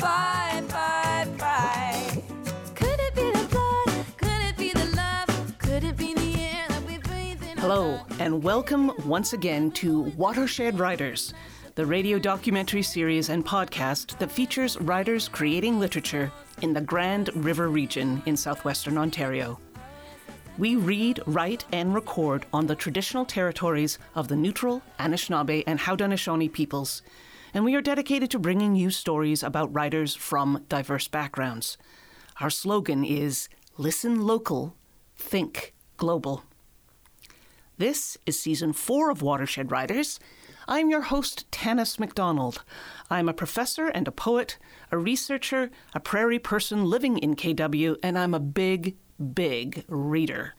Bye, bye, bye. Could it be the blood? Could it be the love? Could it be the air that we breathe in? Hello, and welcome once again to Watershed Writers, the radio documentary series and podcast that features writers creating literature in the Grand River region in southwestern Ontario. We read, write, and record on the traditional territories of the Neutral, Anishinaabe, and Haudenosaunee peoples, and we are dedicated to bringing you stories about writers from diverse backgrounds. Our slogan is Listen Local, Think Global. This is season four of Watershed Writers. I'm your host, Tanis MacDonald. I'm a professor and a poet, a researcher, a prairie person living in KW, and I'm a big, big reader.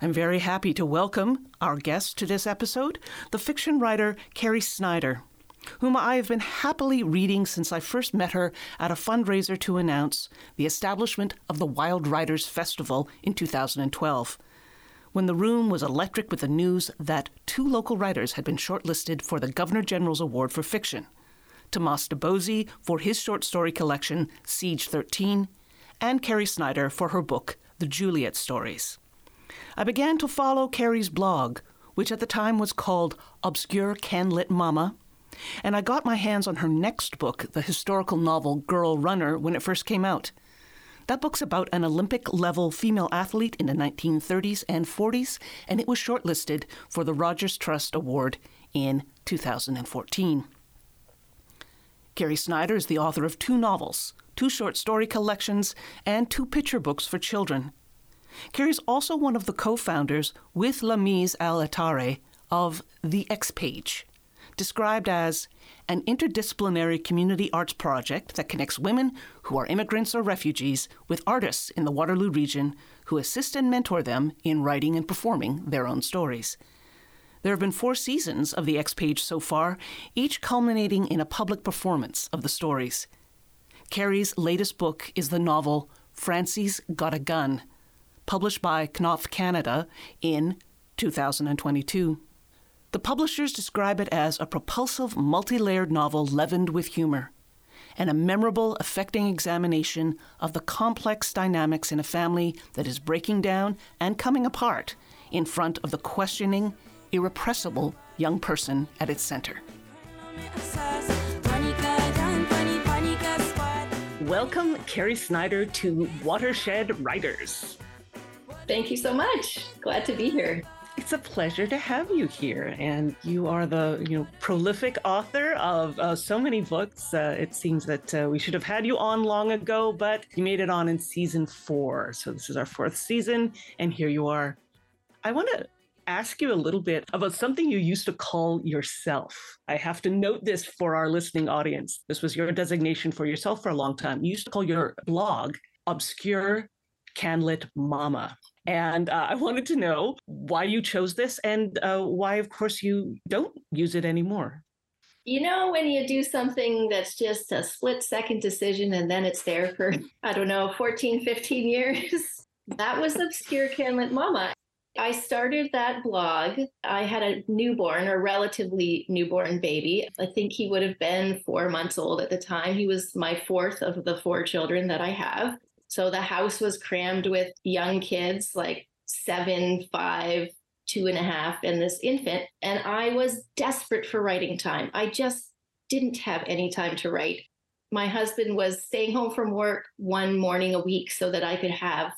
I'm very happy to welcome our guest to this episode, the fiction writer Carrie Snyder, whom I have been happily reading since I first met her at a fundraiser to announce the establishment of the Wild Writers Festival in 2012 when the room was electric with the news that two local writers had been shortlisted for the Governor General's Award for Fiction Tamas Dobozy for his short story collection Siege 13, and Carrie Snyder for her book The Juliet Stories. I began to follow Carrie's blog, which at the time was called Obscure Canlit Mama, and I got my hands on her next book, the historical novel Girl Runner, when it first came out. That book's about an Olympic level female athlete in the 1930s and 40s, and it was shortlisted for the Rogers Trust Award in 2014. Carrie Snyder is the author of two novels, two short story collections, and two picture books for children. Carrie's also one of the co founders with Lamees Al Ethari of The X Page, described as an interdisciplinary community arts project that connects women who are immigrants or refugees with artists in the Waterloo region who assist and mentor them in writing and performing their own stories. There have been four seasons of the X Page so far, each culminating in a public performance of the stories. Carrie's latest book is the novel Francie's Got a Gun, published by Knopf Canada in 2022. The publishers describe it as a propulsive, multi layered novel leavened with humor, and a memorable, affecting examination of the complex dynamics in a family that is breaking down and coming apart in front of the questioning, irrepressible young person at its center. Welcome, Carrie Snyder, to Watershed Writers. Thank you so much. Glad to be here. It's a pleasure to have you here, and you are the you know prolific author of uh, so many books. Uh, it seems that uh, we should have had you on long ago, but you made it on in season four. So this is our fourth season, and here you are. I want to ask you a little bit about something you used to call yourself. I have to note this for our listening audience. This was your designation for yourself for a long time. You used to call your blog Obscure Canlit Mama. And uh, I wanted to know why you chose this and uh, why, of course, you don't use it anymore. You know, when you do something that's just a split second decision and then it's there for, I don't know, 14, 15 years, that was Obscure Canlit Mama. I started that blog. I had a newborn or relatively newborn baby. I think he would have been four months old at the time. He was my fourth of the four children that I have. So the house was crammed with young kids, like seven, five, two and a half, and this infant. And I was desperate for writing time. I just didn't have any time to write. My husband was staying home from work one morning a week so that I could have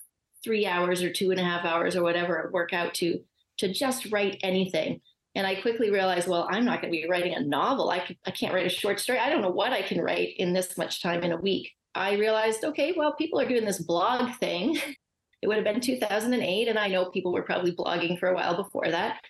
three hours or two and a half hours or whatever work out to to just write anything. And I quickly realized, well, I'm not going to be writing a novel. I, I can't write a short story. I don't know what I can write in this much time in a week. I realized, okay, well, people are doing this blog thing. It would have been 2008, and I know people were probably blogging for a while before that.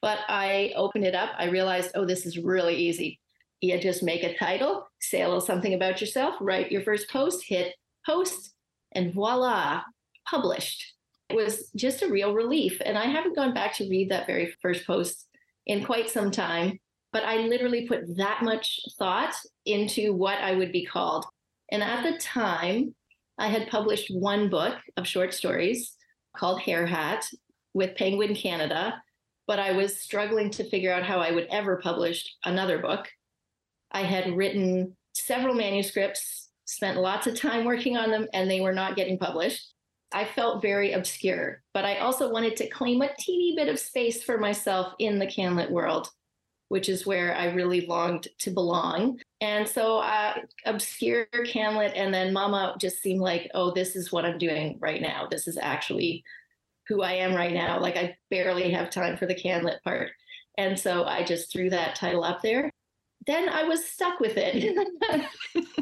But I opened it up. I realized, oh, this is really easy. You just make a title, say a little something about yourself, write your first post, hit post, and voila, published. It was just a real relief. And I haven't gone back to read that very first post in quite some time, but I literally put that much thought into what I would be called. And at the time, I had published one book of short stories called Hair Hat with Penguin Canada, but I was struggling to figure out how I would ever publish another book. I had written several manuscripts spent lots of time working on them, and they were not getting published. I felt very obscure, but I also wanted to claim a teeny bit of space for myself in the Canlit world, which is where I really longed to belong. And so, uh, obscure Canlit, and then Mama just seemed like, oh, this is what I'm doing right now. This is actually who I am right now. Like, I barely have time for the Canlit part. And so I just threw that title up there. Then I was stuck with it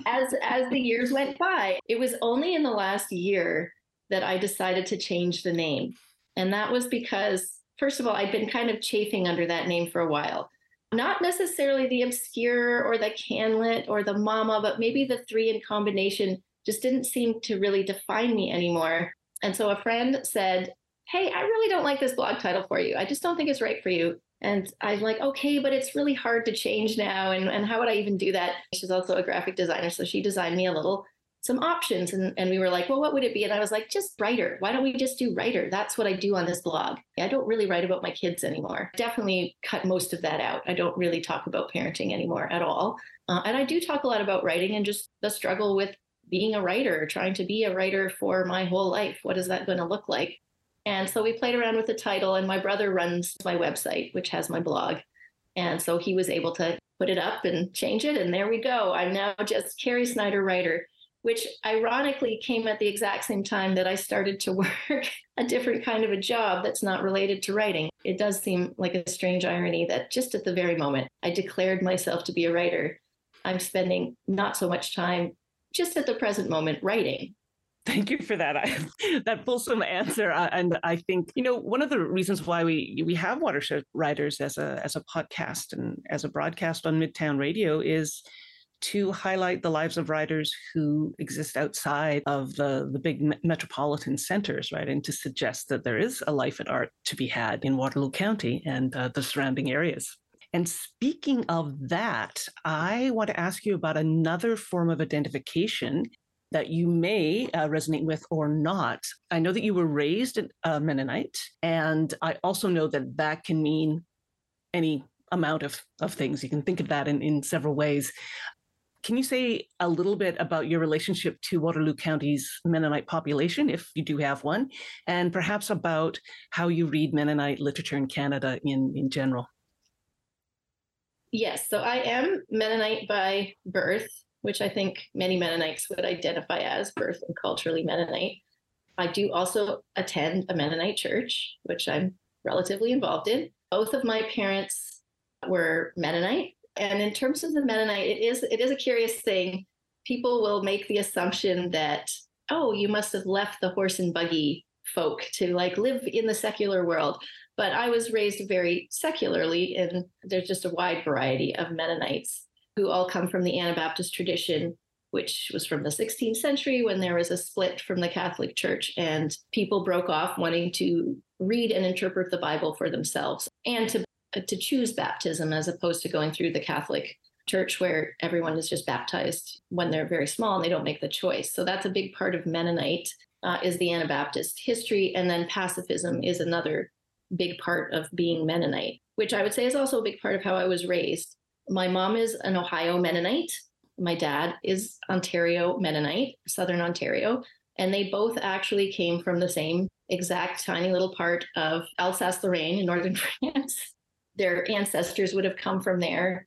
as as the years went by. It was only in the last year that I decided to change the name. And that was because, first of all, I'd been kind of chafing under that name for a while. Not necessarily the obscure or the canlit or the mama, but maybe the three in combination just didn't seem to really define me anymore. And so a friend said, Hey, I really don't like this blog title for you. I just don't think it's right for you. And I'm like, okay, but it's really hard to change now. And, and how would I even do that? She's also a graphic designer. So she designed me a little, some options. And, and we were like, well, what would it be? And I was like, just writer. Why don't we just do writer? That's what I do on this blog. I don't really write about my kids anymore. Definitely cut most of that out. I don't really talk about parenting anymore at all. Uh, and I do talk a lot about writing and just the struggle with being a writer, trying to be a writer for my whole life. What is that going to look like? And so we played around with the title, and my brother runs my website, which has my blog. And so he was able to put it up and change it. And there we go. I'm now just Carrie Snyder Writer, which ironically came at the exact same time that I started to work a different kind of a job that's not related to writing. It does seem like a strange irony that just at the very moment I declared myself to be a writer, I'm spending not so much time just at the present moment writing Thank you for that. I, that fulsome answer, uh, and I think you know one of the reasons why we we have Watershed Writers as a as a podcast and as a broadcast on Midtown Radio is to highlight the lives of writers who exist outside of the the big metropolitan centers, right, and to suggest that there is a life and art to be had in Waterloo County and uh, the surrounding areas. And speaking of that, I want to ask you about another form of identification that you may uh, resonate with or not. I know that you were raised a Mennonite, and I also know that that can mean any amount of, of things. You can think of that in, in several ways. Can you say a little bit about your relationship to Waterloo County's Mennonite population, if you do have one, and perhaps about how you read Mennonite literature in Canada in, in general? Yes, so I am Mennonite by birth which I think many Mennonites would identify as birth and culturally Mennonite. I do also attend a Mennonite church, which I'm relatively involved in. Both of my parents were Mennonite. And in terms of the Mennonite, it is it is a curious thing. People will make the assumption that, oh, you must have left the horse and buggy folk to like live in the secular world. But I was raised very secularly, and there's just a wide variety of Mennonites who all come from the Anabaptist tradition, which was from the 16th century when there was a split from the Catholic Church and people broke off wanting to read and interpret the Bible for themselves and to to choose baptism as opposed to going through the Catholic church where everyone is just baptized when they're very small and they don't make the choice. So that's a big part of Mennonite uh, is the Anabaptist history, and then pacifism is another big part of being Mennonite, which I would say is also a big part of how I was raised. My mom is an Ohio Mennonite. My dad is Ontario Mennonite, Southern Ontario. And they both actually came from the same exact tiny little part of Alsace Lorraine in northern France. Their ancestors would have come from there.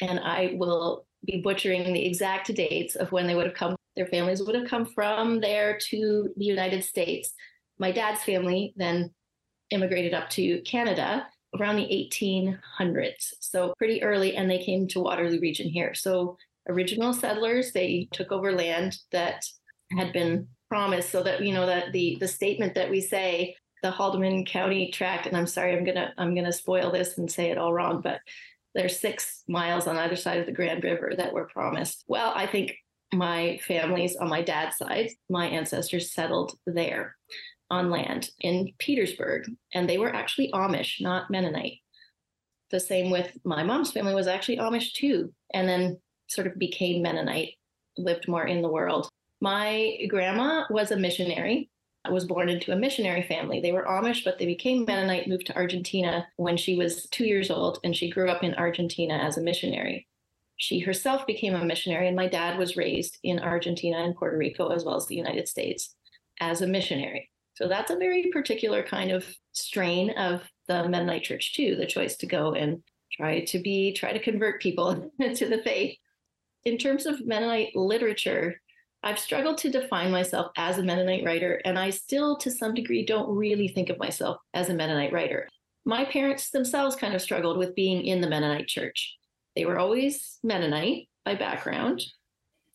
And I will be butchering the exact dates of when they would have come. Their families would have come from there to the United States. My dad's family then immigrated up to Canada around the 1800s. So pretty early, and they came to Waterloo region here. So original settlers, they took over land that had been promised so that, you know, that the, the statement that we say, the Haldimand County tract, and I'm sorry, I'm gonna I'm gonna spoil this and say it all wrong, but there's six miles on either side of the Grand River that were promised. Well, I think my families on my dad's side, my ancestors settled there on land in Petersburg, and they were actually Amish, not Mennonite. The same with my mom's family was actually Amish too, and then sort of became Mennonite, lived more in the world. My grandma was a missionary. Was born into a missionary family. They were Amish, but they became Mennonite, moved to Argentina when she was two years old, and she grew up in Argentina as a missionary. She herself became a missionary, and my dad was raised in Argentina and Puerto Rico, as well as the United States, as a missionary. So that's a very particular kind of strain of the Mennonite Church, too the choice to go and try to be, try to convert people to the faith. In terms of Mennonite literature, I've struggled to define myself as a Mennonite writer, and I still, to some degree, don't really think of myself as a Mennonite writer. My parents themselves kind of struggled with being in the Mennonite church. They were always Mennonite by background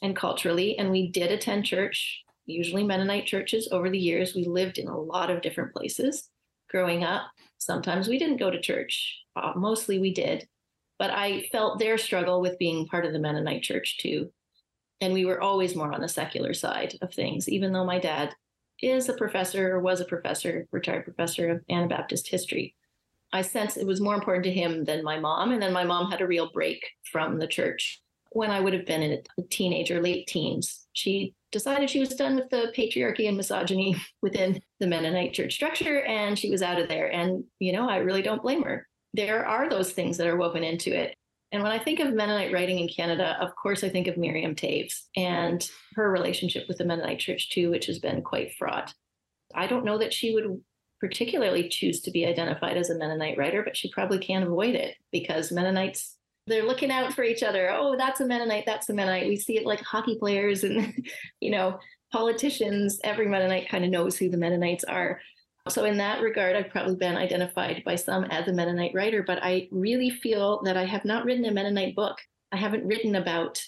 and culturally, and we did attend church, usually Mennonite churches over the years. We lived in a lot of different places growing up. Sometimes we didn't go to church, uh, mostly we did. But I felt their struggle with being part of the Mennonite church too. And we were always more on the secular side of things, even though my dad is a professor or was a professor, retired professor of Anabaptist history. I sense it was more important to him than my mom. And then my mom had a real break from the church when I would have been in a teenager, late teens. She decided she was done with the patriarchy and misogyny within the Mennonite church structure and she was out of there. And, you know, I really don't blame her. There are those things that are woven into it. And when I think of Mennonite writing in Canada, of course, I think of Miriam Toews and her relationship with the Mennonite church, too, which has been quite fraught. I don't know that she would particularly choose to be identified as a Mennonite writer, but she probably can't avoid it because Mennonites, they're looking out for each other. Oh, that's a Mennonite, that's a Mennonite. We see it like hockey players and, you know, politicians. Every Mennonite kind of knows who the Mennonites are. So, in that regard, I've probably been identified by some as a Mennonite writer, but I really feel that I have not written a Mennonite book. I haven't written about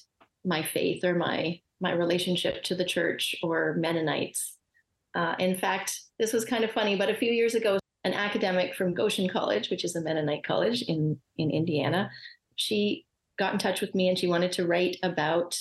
my faith or my my relationship to the church or Mennonites. Uh, in fact, this was kind of funny, but a few years ago, an academic from Goshen College, which is a Mennonite college in, in Indiana, she got in touch with me and she wanted to write about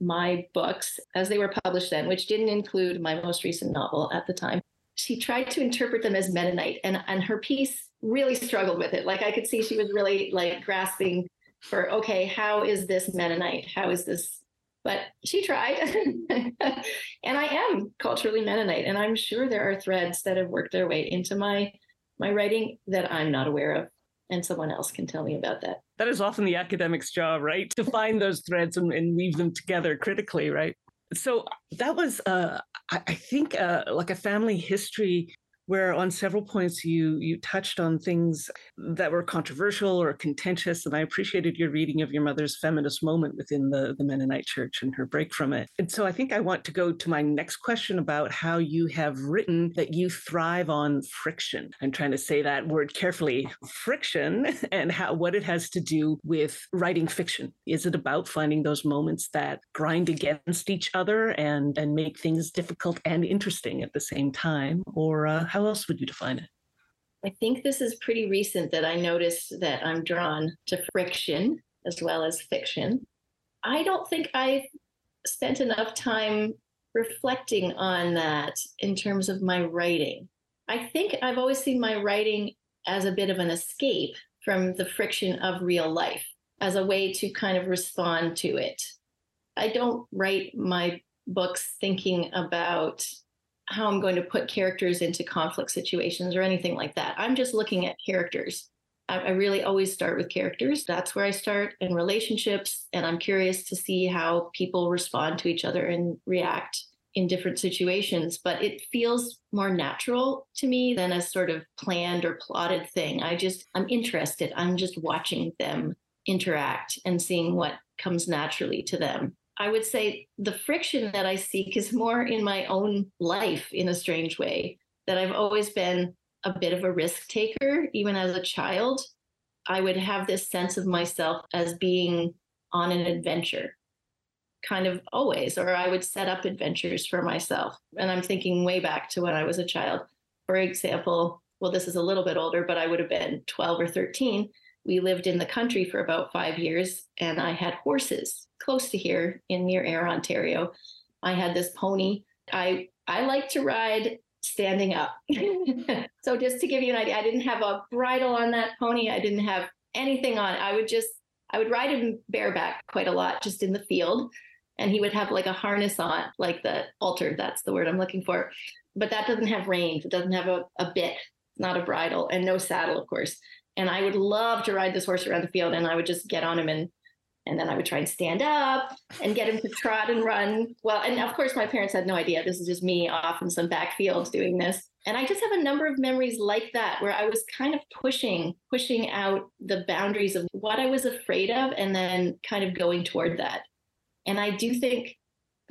my books as they were published then, which didn't include my most recent novel at the time. She tried to interpret them as Mennonite, and, and her piece really struggled with it. Like I could see she was really like grasping for, okay, how is this Mennonite? How is this but she tried. and I am culturally Mennonite, and I'm sure there are threads that have worked their way into my my writing that I'm not aware of, and someone else can tell me about that. That is often the academic's job, right? To find those threads and, and weave them together critically, right? So that was, uh, I, I think, uh, like a family history where on several points you you touched on things that were controversial or contentious and i appreciated your reading of your mother's feminist moment within the, the mennonite church and her break from it. And so i think i want to go to my next question about how you have written that you thrive on friction. I'm trying to say that word carefully friction and how what it has to do with writing fiction. Is it about finding those moments that grind against each other and and make things difficult and interesting at the same time? Or uh, how else would you define it? I think this is pretty recent that I noticed that I'm drawn to friction as well as fiction. I don't think I've spent enough time reflecting on that in terms of my writing. I think I've always seen my writing as a bit of an escape from the friction of real life, as a way to kind of respond to it. I don't write my books thinking about how I'm going to put characters into conflict situations or anything like that. I'm just looking at characters. I, I, really always start with characters. That's where I start in relationships. And I'm curious to see how people respond to each other and react in different situations. But it feels more natural to me than a sort of planned or plotted thing. I just, I'm interested. I'm just watching them interact and seeing what comes naturally to them. I would say the friction that I seek is more in my own life in a strange way, that I've always been a bit of a risk taker, even as a child. I would have this sense of myself as being on an adventure, kind of always, or I would set up adventures for myself. And I'm thinking way back to when I was a child. For example, well, this is a little bit older, but I would have been 12 or 13. We lived in the country for about five years, and I had horses close to here in near Ayr, Ontario. I had this pony. I I like to ride standing up. so just to give you an idea, I didn't have a bridle on that pony. I didn't have anything on. I would just I would ride him bareback quite a lot just in the field. And he would have like a harness on, like the halter, that's the word I'm looking for. But that doesn't have reins. It doesn't have a, a bit, not a bridle, and no saddle, of course. And I would love to ride this horse around the field and I would just get on him and And then I would try and stand up and get him to trot and run. Well, and of course, my parents had no idea. This is just me off in some backfield doing this. And I just have a number of memories like that where I was kind of pushing, pushing out the boundaries of what I was afraid of and then kind of going toward that. And I do think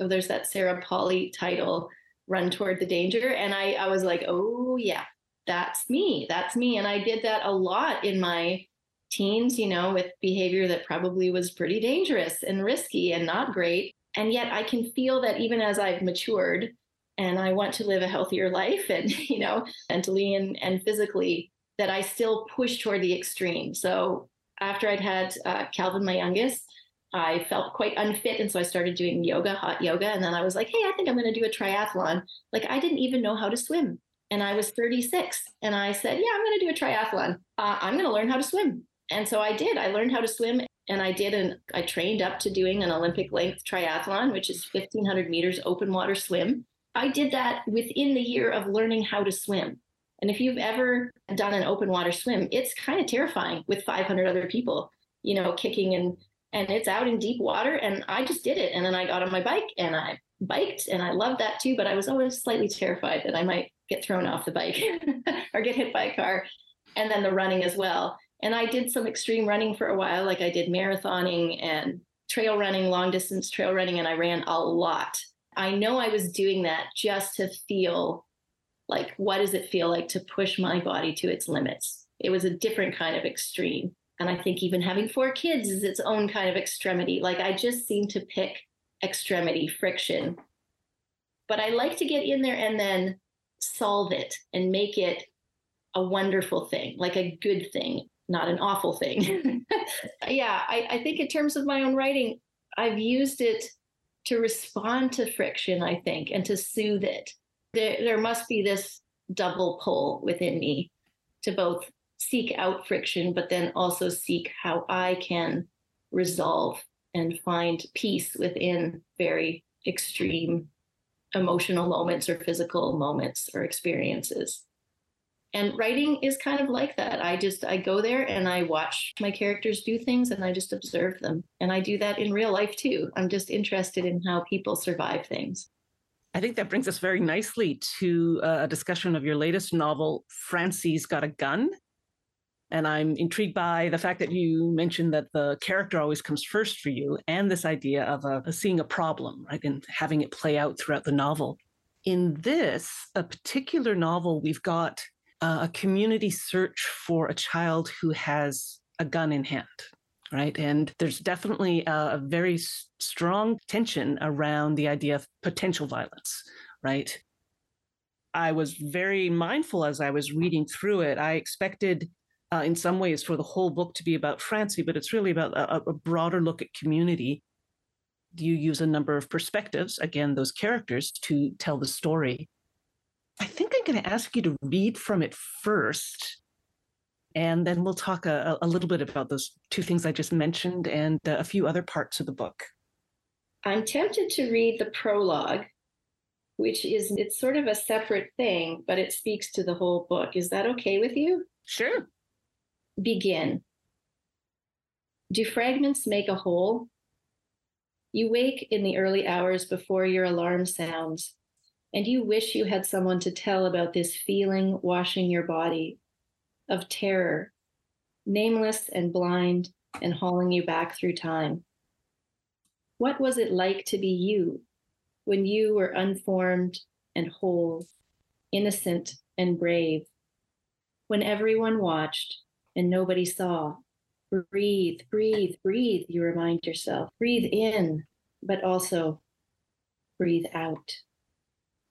oh, there's that Sarah Polley title, Run Toward the Danger. And I, I was like, oh, yeah, that's me. That's me. And I did that a lot in my teens, you know, with behavior that probably was pretty dangerous and risky and not great. And yet I can feel that even as I've matured and I want to live a healthier life and, you know, mentally and, and physically, that I still push toward the extreme. So after I'd had uh, Calvin, my youngest, I felt quite unfit. And so I started doing yoga, hot yoga. And then I was like, hey, I think I'm going to do a triathlon. Like I didn't even know how to swim. And I was 36. And I said, yeah, I'm going to do a triathlon. Uh, I'm going to learn how to swim. And so I did. I learned how to swim and I did. And I trained up to doing an Olympic length triathlon, which is 1500 meters open water swim. I did that within the year of learning how to swim. And if you've ever done an open water swim, it's kind of terrifying with 500 other people, you know, kicking and and it's out in deep water. And I just did it. And then I got on my bike and I biked and I loved that too. But I was always slightly terrified that I might get thrown off the bike or get hit by a car. And then the running as well. And I did some extreme running for a while, like I did marathoning and trail running, long distance trail running, and I ran a lot. I know I was doing that just to feel like, what does it feel like to push my body to its limits? It was a different kind of extreme. And I think even having four kids is its own kind of extremity. Like I just seem to pick extremity, friction. But I like to get in there and then solve it and make it a wonderful thing, like a good thing, not an awful thing. yeah, I, I think in terms of my own writing, I've used it to respond to friction, I think, and to soothe it. There, there must be this double pull within me to both seek out friction, but then also seek how I can resolve and find peace within very extreme emotional moments or physical moments or experiences. And writing is kind of like that. I just I go there and I watch my characters do things and I just observe them. And I do that in real life too. I'm just interested in how people survive things. I think that brings us very nicely to uh, a discussion of your latest novel, Francie's Got a Gun. And I'm intrigued by the fact that you mentioned that the character always comes first for you and this idea of a, seeing a problem, right, and having it play out throughout the novel. In this, a particular novel, we've got a community search for a child who has a gun in hand, right? And there's definitely a very strong tension around the idea of potential violence, right? I was very mindful as I was reading through it. I expected uh, in some ways for the whole book to be about Francie, but it's really about a, a broader look at community. You use a number of perspectives, again, those characters, to tell the story. I think I'm going to ask you to read from it first, and then we'll talk a, a little bit about those two things I just mentioned and uh, a few other parts of the book. I'm tempted to read the prologue, which is it's sort of a separate thing, but it speaks to the whole book. Is that okay with you? Sure begin. Do fragments make a whole? You wake in the early hours before your alarm sounds, and you wish you had someone to tell about this feeling washing your body of terror, nameless and blind, and hauling you back through time. What was it like to be you when you were unformed and whole, innocent and brave? When everyone watched, and nobody saw. Breathe, breathe, breathe, you remind yourself. Breathe in, but also breathe out.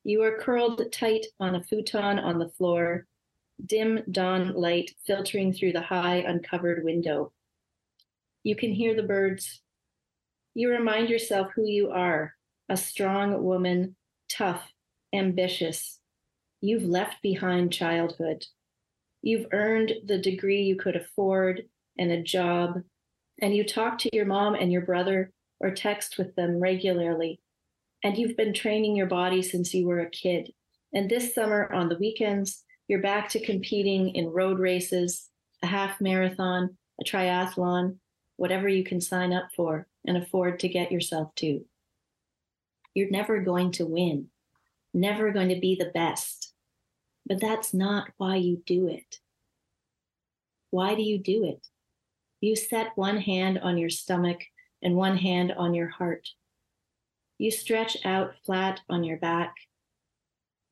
You are curled tight on a futon on the floor, dim dawn light filtering through the high, uncovered window. You can hear the birds. You remind yourself who you are a strong woman, tough, ambitious. You've left behind childhood. You've earned the degree you could afford and a job, and you talk to your mom and your brother or text with them regularly. And you've been training your body since you were a kid. And this summer on the weekends, you're back to competing in road races, a half marathon, a triathlon, whatever you can sign up for and afford to get yourself to. You're never going to win, never going to be the best. But that's not why you do it. Why do you do it? You set one hand on your stomach and one hand on your heart. You stretch out flat on your back.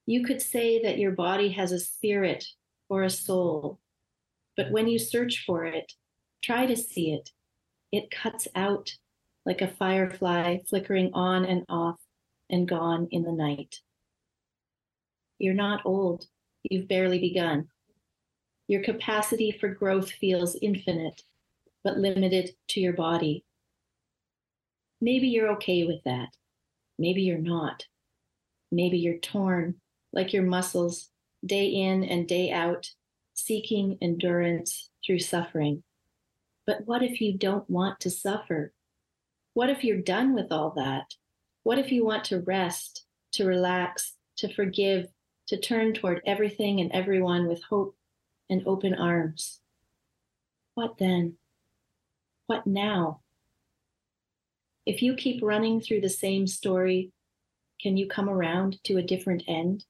You could say that your body has a spirit or a soul, but when you search for it, try to see it. It cuts out like a firefly flickering on and off and gone in the night. You're not old, you've barely begun. Your capacity for growth feels infinite, but limited to your body. Maybe you're okay with that. Maybe you're not. Maybe you're torn, like your muscles, day in and day out, seeking endurance through suffering. But what if you don't want to suffer? What if you're done with all that? What if you want to rest, to relax, to forgive, to turn toward everything and everyone with hope and open arms? What then? What now? If you keep running through the same story, can you come around to a different end?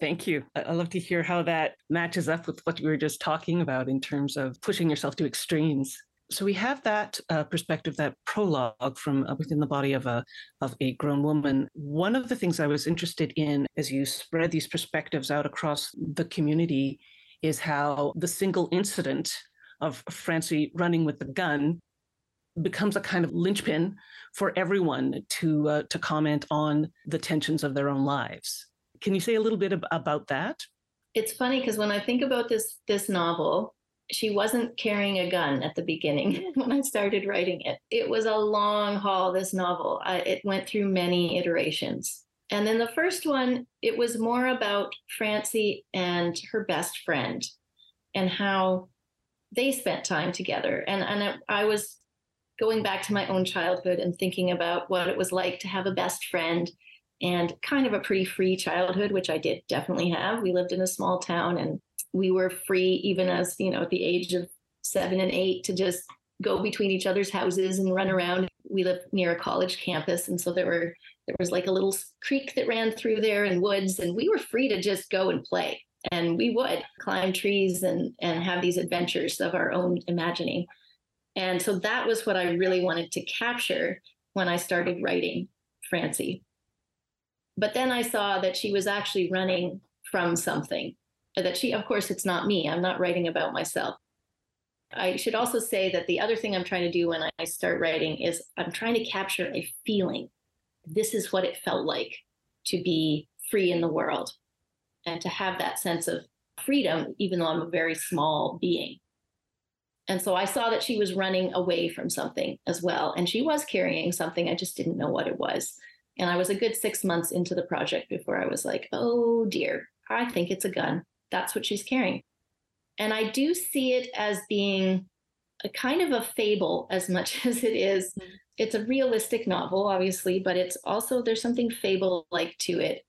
Thank you. I love to hear how that matches up with what we were just talking about in terms of pushing yourself to extremes. So we have that uh, perspective, that prologue from uh, within the body of a of a grown woman. One of the things I was interested in as you spread these perspectives out across the community is how the single incident of Francie running with the gun becomes a kind of linchpin for everyone to uh, to comment on the tensions of their own lives. Can you say a little bit ab- about that? It's funny because when I think about this this novel, she wasn't carrying a gun at the beginning when I started writing it. It was a long haul. This novel, I, it went through many iterations. And then the first one, it was more about Francie and her best friend and how they spent time together. And, and I was going back to my own childhood and thinking about what it was like to have a best friend and kind of a pretty free childhood, which I did definitely have. We lived in a small town and we were free, even as, you know, at the age of seven and eight, to just go between each other's houses and run around. We lived near a college campus. And so there were, there was like a little creek that ran through there and woods, and we were free to just go and play. And we would climb trees and, and have these adventures of our own imagining. And so that was what I really wanted to capture when I started writing Francie. But then I saw that she was actually running from something. That she, of course, it's not me. I'm not writing about myself. I should also say that the other thing I'm trying to do when I start writing is I'm trying to capture a feeling. This is what it felt like to be free in the world and to have that sense of freedom, even though I'm a very small being. And so I saw that she was running away from something as well. And she was carrying something. I just didn't know what it was. And I was a good six months into the project before I was like, oh dear, I think it's a gun. That's what she's carrying. And I do see it as being a kind of a fable as much as it is. Mm-hmm. It's a realistic novel, obviously, but it's also, there's something fable like to it.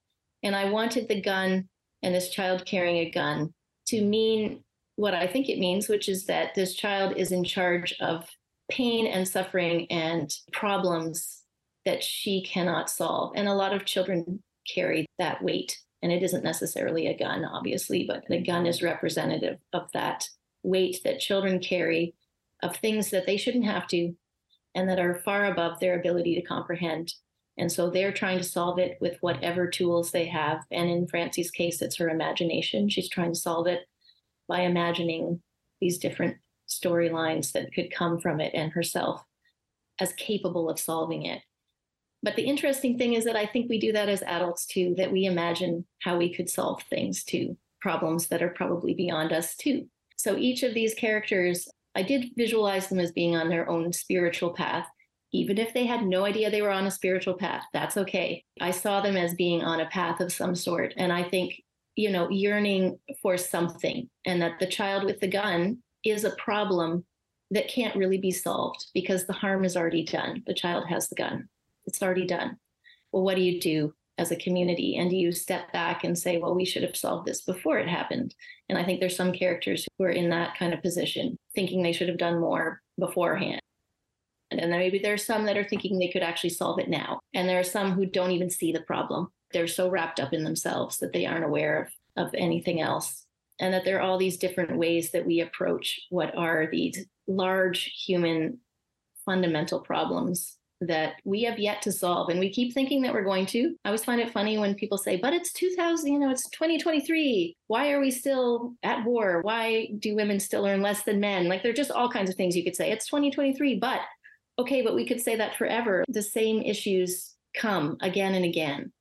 And I wanted the gun and this child carrying a gun to mean what I think it means, which is that this child is in charge of pain and suffering and problems that she cannot solve. And a lot of children carry that weight. And it isn't necessarily a gun, obviously, but the gun is representative of that weight that children carry of things that they shouldn't have to and that are far above their ability to comprehend. And so they're trying to solve it with whatever tools they have. And in Francie's case, it's her imagination. She's trying to solve it by imagining these different storylines that could come from it and herself as capable of solving it. But the interesting thing is that I think we do that as adults too, that we imagine how we could solve things too, problems that are probably beyond us too. So each of these characters, I did visualize them as being on their own spiritual path. Even if they had no idea they were on a spiritual path, that's okay. I saw them as being on a path of some sort. And I think you know, yearning for something, and that the child with the gun is a problem that can't really be solved because the harm is already done. The child has the gun, it's already done. Well, what do you do as a community? And do you step back and say, well, we should have solved this before it happened? And I think there's some characters who are in that kind of position, thinking they should have done more beforehand. And then maybe there's some that are thinking they could actually solve it now. And there are some who don't even see the problem. They're so wrapped up in themselves that they aren't aware of, of anything else. And that there are all these different ways that we approach what are these large human fundamental problems that we have yet to solve. And we keep thinking that we're going to. I always find it funny when people say, but it's 2000, you know, it's 2023. Why are we still at war? Why do women still earn less than men? Like, there are just all kinds of things you could say. It's 2023, but okay, but we could say that forever. The same issues come again and again.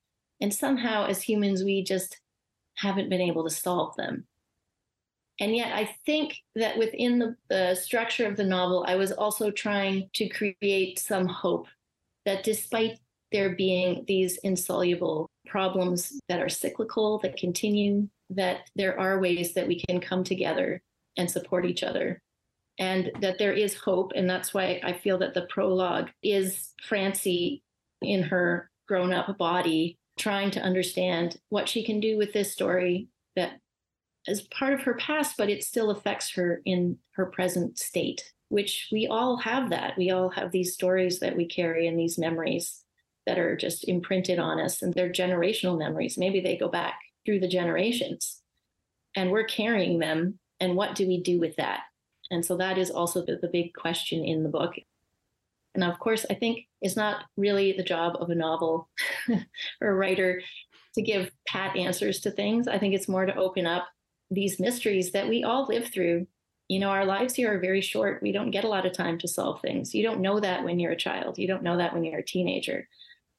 And somehow, as humans, we just haven't been able to solve them. And yet, I think that within the, the, structure of the novel, I was also trying to create some hope that despite there being these insoluble problems that are cyclical, that continue, that there are ways that we can come together and support each other. And that there is hope. And that's why I feel that the prologue is Francie in her grown up body trying to understand what she can do with this story that as part of her past, but it still affects her in her present state, which we all have that. We all have these stories that we carry and these memories that are just imprinted on us, and they're generational memories. Maybe they go back through the generations, and we're carrying them. And what do we do with that? And so that is also the, the big question in the book. And of course, I think it's not really the job of a novel or a writer to give pat answers to things. I think it's more to open up these mysteries that we all live through. You know, our lives here are very short. We don't get a lot of time to solve things. You don't know that when you're a child. You don't know that when you're a teenager.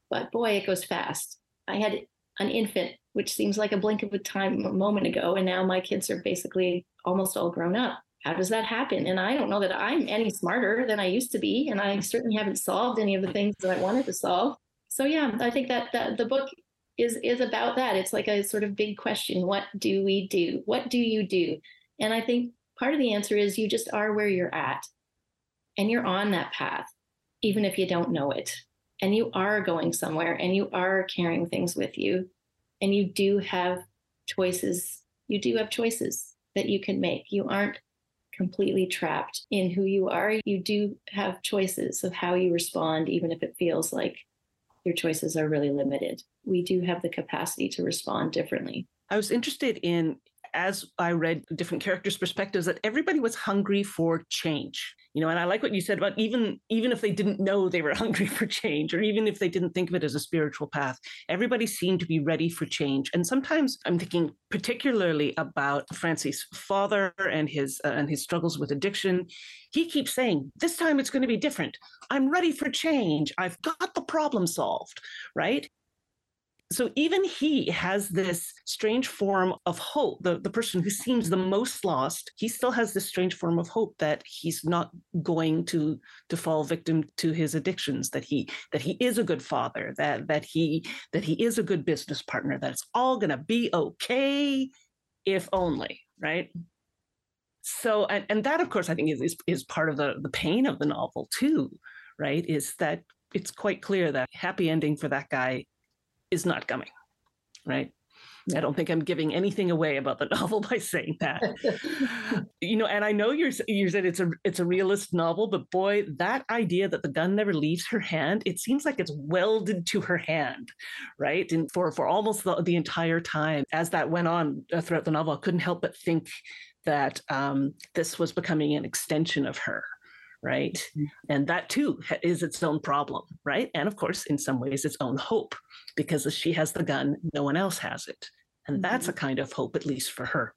But boy, it goes fast. I had an infant, which seems like a blink of a time a moment ago, and now my kids are basically almost all grown up. How does that happen? And I don't know that I'm any smarter than I used to be, and I certainly haven't solved any of the things that I wanted to solve. So yeah, I think that, that the book is is about that. It's like a sort of big question. What do we do? What do you do? And I think part of the answer is you just are where you're at. And you're on that path, even if you don't know it. And you are going somewhere and you are carrying things with you. And you do have choices. You do have choices that you can make. You aren't completely trapped in who you are. You do have choices of how you respond, even if it feels like your choices are really limited. We do have the capacity to respond differently. I was interested in, as I read different characters' perspectives, that everybody was hungry for change. You know, and I like what you said about even even if they didn't know they were hungry for change, or even if they didn't think of it as a spiritual path, everybody seemed to be ready for change. And sometimes I'm thinking particularly about Francie's father and his uh, and his struggles with addiction he keeps saying, This time it's going to be different. I'm ready for change. I've got the problem solved, right? So even he has this strange form of hope. The, the person who seems the most lost, he still has this strange form of hope that he's not going to to fall victim to his addictions, that he that he is a good father, that that he that he is a good business partner, that it's all gonna be okay if only, right? so and, and that of course i think is, is, is part of the the pain of the novel too right is that it's quite clear that happy ending for that guy is not coming right I don't think I'm giving anything away about the novel by saying that. you know, and I know you're you said it's a it's a realist novel, but boy, that idea that the gun never leaves her hand, it seems like it's welded to her hand, right? And for for almost the, the entire time as that went on uh, throughout the novel, I couldn't help but think that um, this was becoming an extension of her right? Mm-hmm. and that too is its own problem right? And of course in some ways its own hope because she has the gun no one else has it. And that's a mm-hmm. kind of hope at least for her.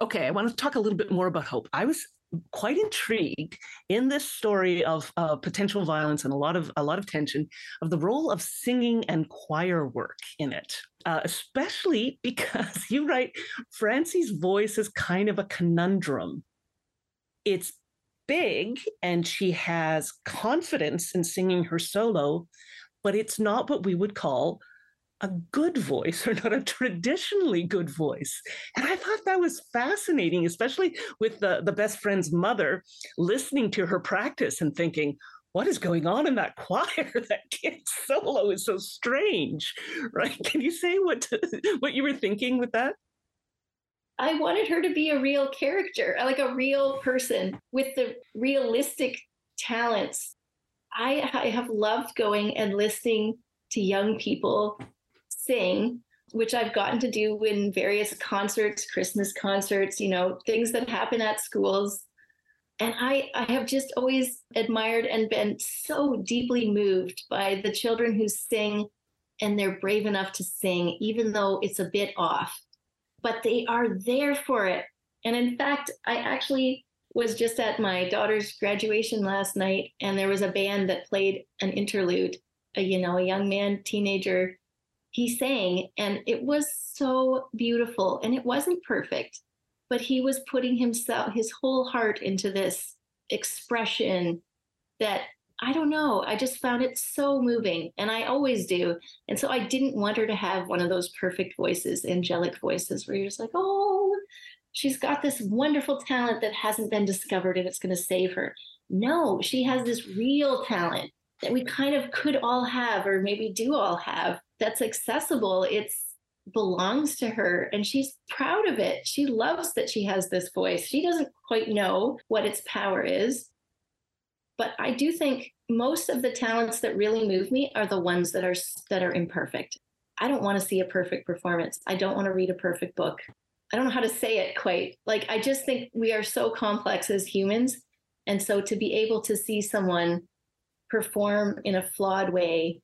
Okay i want to talk a little bit more about hope. I was quite intrigued in this story of uh, potential violence and a lot of a lot of tension of the role of singing and choir work in it uh, especially because you write francie's voice is kind of a conundrum. It's big and she has confidence in singing her solo but it's not what we would call a good voice or not a traditionally good voice. And I thought that was fascinating, especially with the, the best friend's mother listening to her practice and thinking, what is going on in that choir? That kid's solo is so strange, right? Can you say what what you were thinking with that? I wanted her to be a real character, like a real person with the realistic talents. I, I have loved going and listening to young people sing, which I've gotten to do in various concerts, Christmas concerts, you know, things that happen at schools. And I, I have just always admired and been so deeply moved by the children who sing and they're brave enough to sing, even though it's a bit off, but they are there for it. And in fact, I actually was just at my daughter's graduation last night, and there was a band that played an interlude. A, you know, a young man, teenager, he sang, and it was so beautiful. And it wasn't perfect, but he was putting himself, his whole heart into this expression that I don't know. I just found it so moving, and I always do. And so I didn't want her to have one of those perfect voices, angelic voices, where you're just like, oh, she's got this wonderful talent that hasn't been discovered and it's going to save her. No, she has this real talent that we kind of could all have, or maybe do all have, that's accessible. It's belongs to her and she's proud of it. She loves that she has this voice. She doesn't quite know what its power is, but I do think most of the talents that really move me are the ones that are that are imperfect. I don't want to see a perfect performance. I don't want to read a perfect book. I don't know how to say it quite. Like I just think we are so complex as humans and so to be able to see someone perform in a flawed way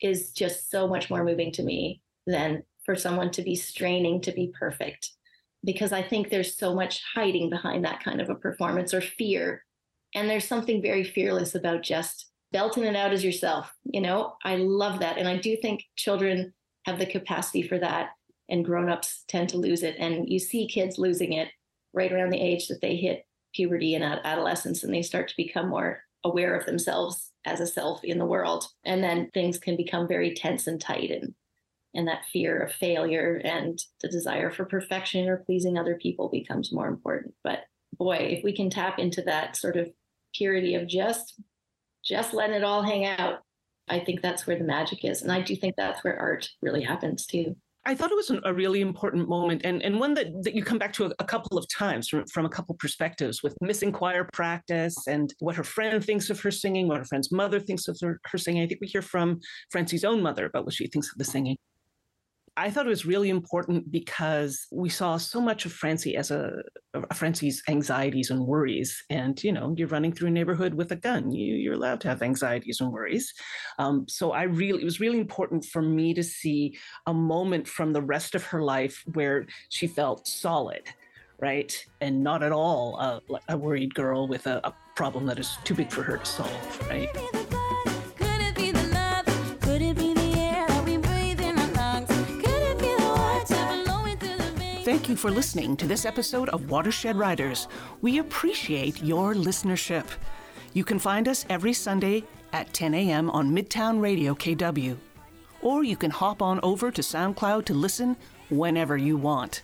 is just so much more moving to me than for someone to be straining to be perfect because I think there's so much hiding behind that kind of a performance or fear and there's something very fearless about just belting it out as yourself. You know, I love that. And I do think children have the capacity for that, and grown-ups tend to lose it. And you see kids losing it right around the age that they hit puberty and adolescence, and they start to become more aware of themselves as a self in the world. And then things can become very tense and tight and and that fear of failure and the desire for perfection or pleasing other people becomes more important. But boy, if we can tap into that sort of purity of just just letting it all hang out i think that's where the magic is and i do think that's where art really happens too I thought it was a really important moment and, and one that, that you come back to a, a couple of times from, from a couple perspectives with missing choir practice and what her friend thinks of her singing, what her friend's mother thinks of her, her singing. I think we hear from Francie's own mother about what she thinks of the singing. I thought it was really important because we saw so much of Francie as a, Francie's anxieties and worries. And, you know, you're running through a neighborhood with a gun. You, you're allowed to have anxieties and worries. Um, so I really, it was really important for me to see a moment from the rest of her life where she felt solid, right? And not at all a, a worried girl with a, a problem that is too big for her to solve, right? Thank you for listening to this episode of Watershed Writers. We appreciate your listenership. You can find us every Sunday at 10 a.m. on Midtown Radio KW. Or you can hop on over to SoundCloud to listen whenever you want.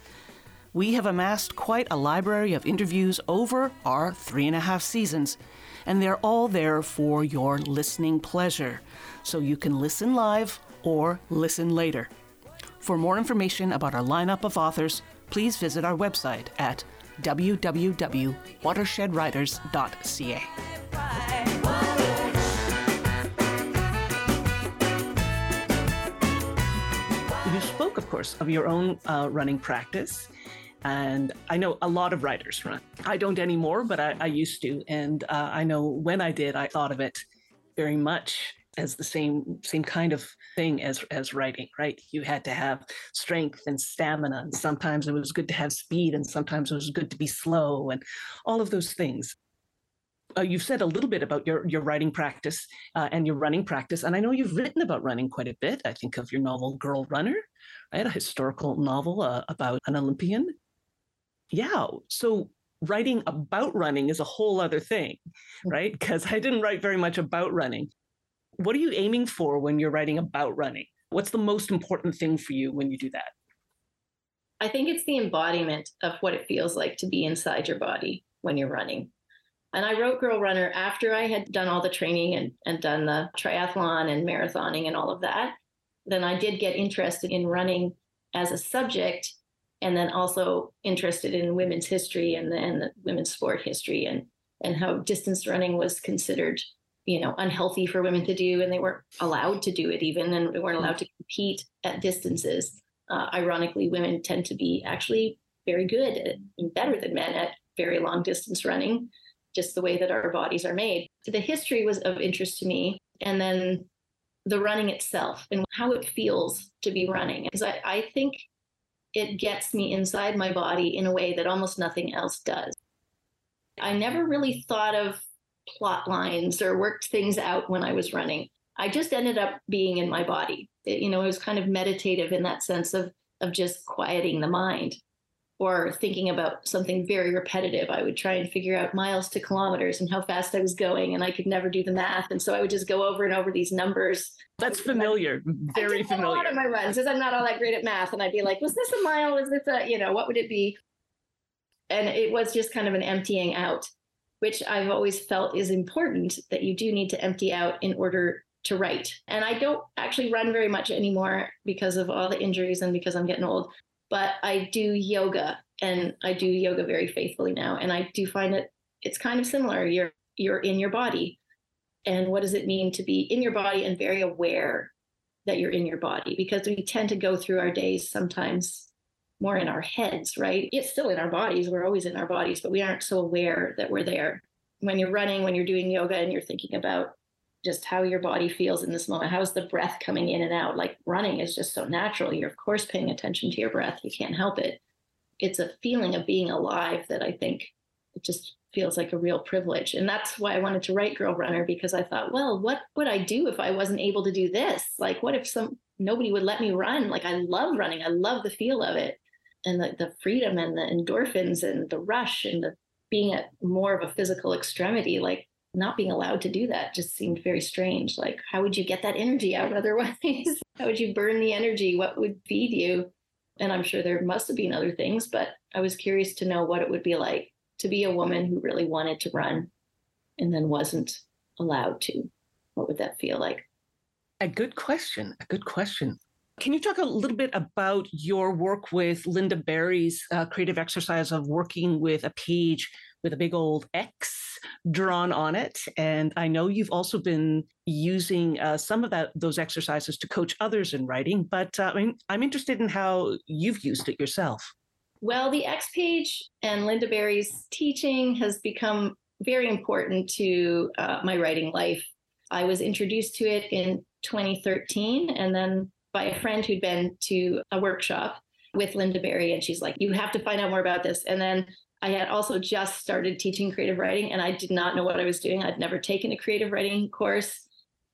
We have amassed quite a library of interviews over our three and a half seasons, and they're all there for your listening pleasure. So you can listen live or listen later. For more information about our lineup of authors, please visit our website at www.watershedwriters.ca. You spoke, of course, of your own uh, running practice. And I know a lot of writers run. I don't anymore, but I, I used to. And uh, I know when I did, I thought of it very much as the same same kind of thing as as writing right? You had to have strength and stamina and sometimes it was good to have speed and sometimes it was good to be slow and all of those things. Uh, you've said a little bit about your your writing practice uh, and your running practice and i know you've written about running quite a bit i think of your novel girl runner right? A historical novel uh, about an olympian. Yeah so writing about running is a whole other thing right? Because i didn't write very much about running what are you aiming for when you're writing about running? What's the most important thing for you when you do that? I think it's the embodiment of what it feels like to be inside your body when you're running. And I wrote Girl Runner after I had done all the training and, and done the triathlon and marathoning and all of that. Then I did get interested in running as a subject and then also interested in women's history and the women's sport history and and how distance running was considered you know unhealthy for women to do and they weren't allowed to do it even and they weren't allowed to compete at distances. Uh, ironically women tend to be actually very good at, and better than men at very long distance running just the way that our bodies are made. So the history was of interest to me and then the running itself and how it feels to be running because I, I think it gets me inside my body in a way that almost nothing else does. I never really thought of plot lines or worked things out when I was running. I just ended up being in my body. It, you know, it was kind of meditative in that sense of of just quieting the mind or thinking about something very repetitive. I would try and figure out miles to kilometers and how fast I was going, and I could never do the math. And so I would just go over and over these numbers. That's familiar, very familiar. A lot of my runs, because I'm not all that great at math, and I'd be like, "Was this a mile? Was this a you know what would it be?" And it was just kind of an emptying out, which I've always felt is important that you do need to empty out in order to write. And I don't actually run very much anymore because of all the injuries and because I'm getting old but I do yoga and I do yoga very faithfully now. And I do find that it's kind of similar. You're you're in your body. And what does it mean to be in your body and very aware that you're in your body? Because we tend to go through our days sometimes more in our heads, right? It's still in our bodies. We're always in our bodies, but we aren't so aware that we're there. When you're running, when you're doing yoga and you're thinking about just how your body feels in this moment. How's the breath coming in and out? Like running is just so natural. You're, of course, paying attention to your breath. You can't help it. It's a feeling of being alive that I think it just feels like a real privilege. And that's why I wanted to write Girl Runner because I thought, well, what would I do if I wasn't able to do this? Like, what if some nobody would let me run? Like, I love running, I love the feel of it and the, the freedom and the endorphins and the rush and the being at more of a physical extremity. Like, not being allowed to do that just seemed very strange. Like, how would you get that energy out otherwise? how would you burn the energy? What would feed you? And I'm sure there must have been other things, but I was curious to know what it would be like to be a woman who really wanted to run and then wasn't allowed to. What would that feel like? A good question. A good question. Can you talk a little bit about your work with Lynda Barry's uh, creative exercise of working with a page with a big old X drawn on it. And I know you've also been using uh, some of that those exercises to coach others in writing, but uh, I mean, I'm interested in how you've used it yourself. Well, the X page and Lynda Barry's teaching has become very important to uh, my writing life. I was introduced to it in 2013 and then by a friend who'd been to a workshop with Lynda Barry, and she's like, You have to find out more about this. And then I had also just started teaching creative writing and I did not know what I was doing. I'd never taken a creative writing course.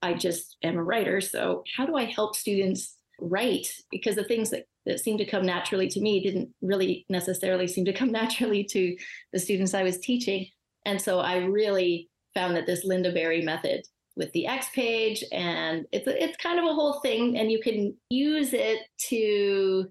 I just am a writer. So, how do I help students write? Because the things that, that seemed to come naturally to me didn't really necessarily seem to come naturally to the students I was teaching. And so, I really found that this Lynda Barry method with the X page and it's it's kind of a whole thing and you can use it to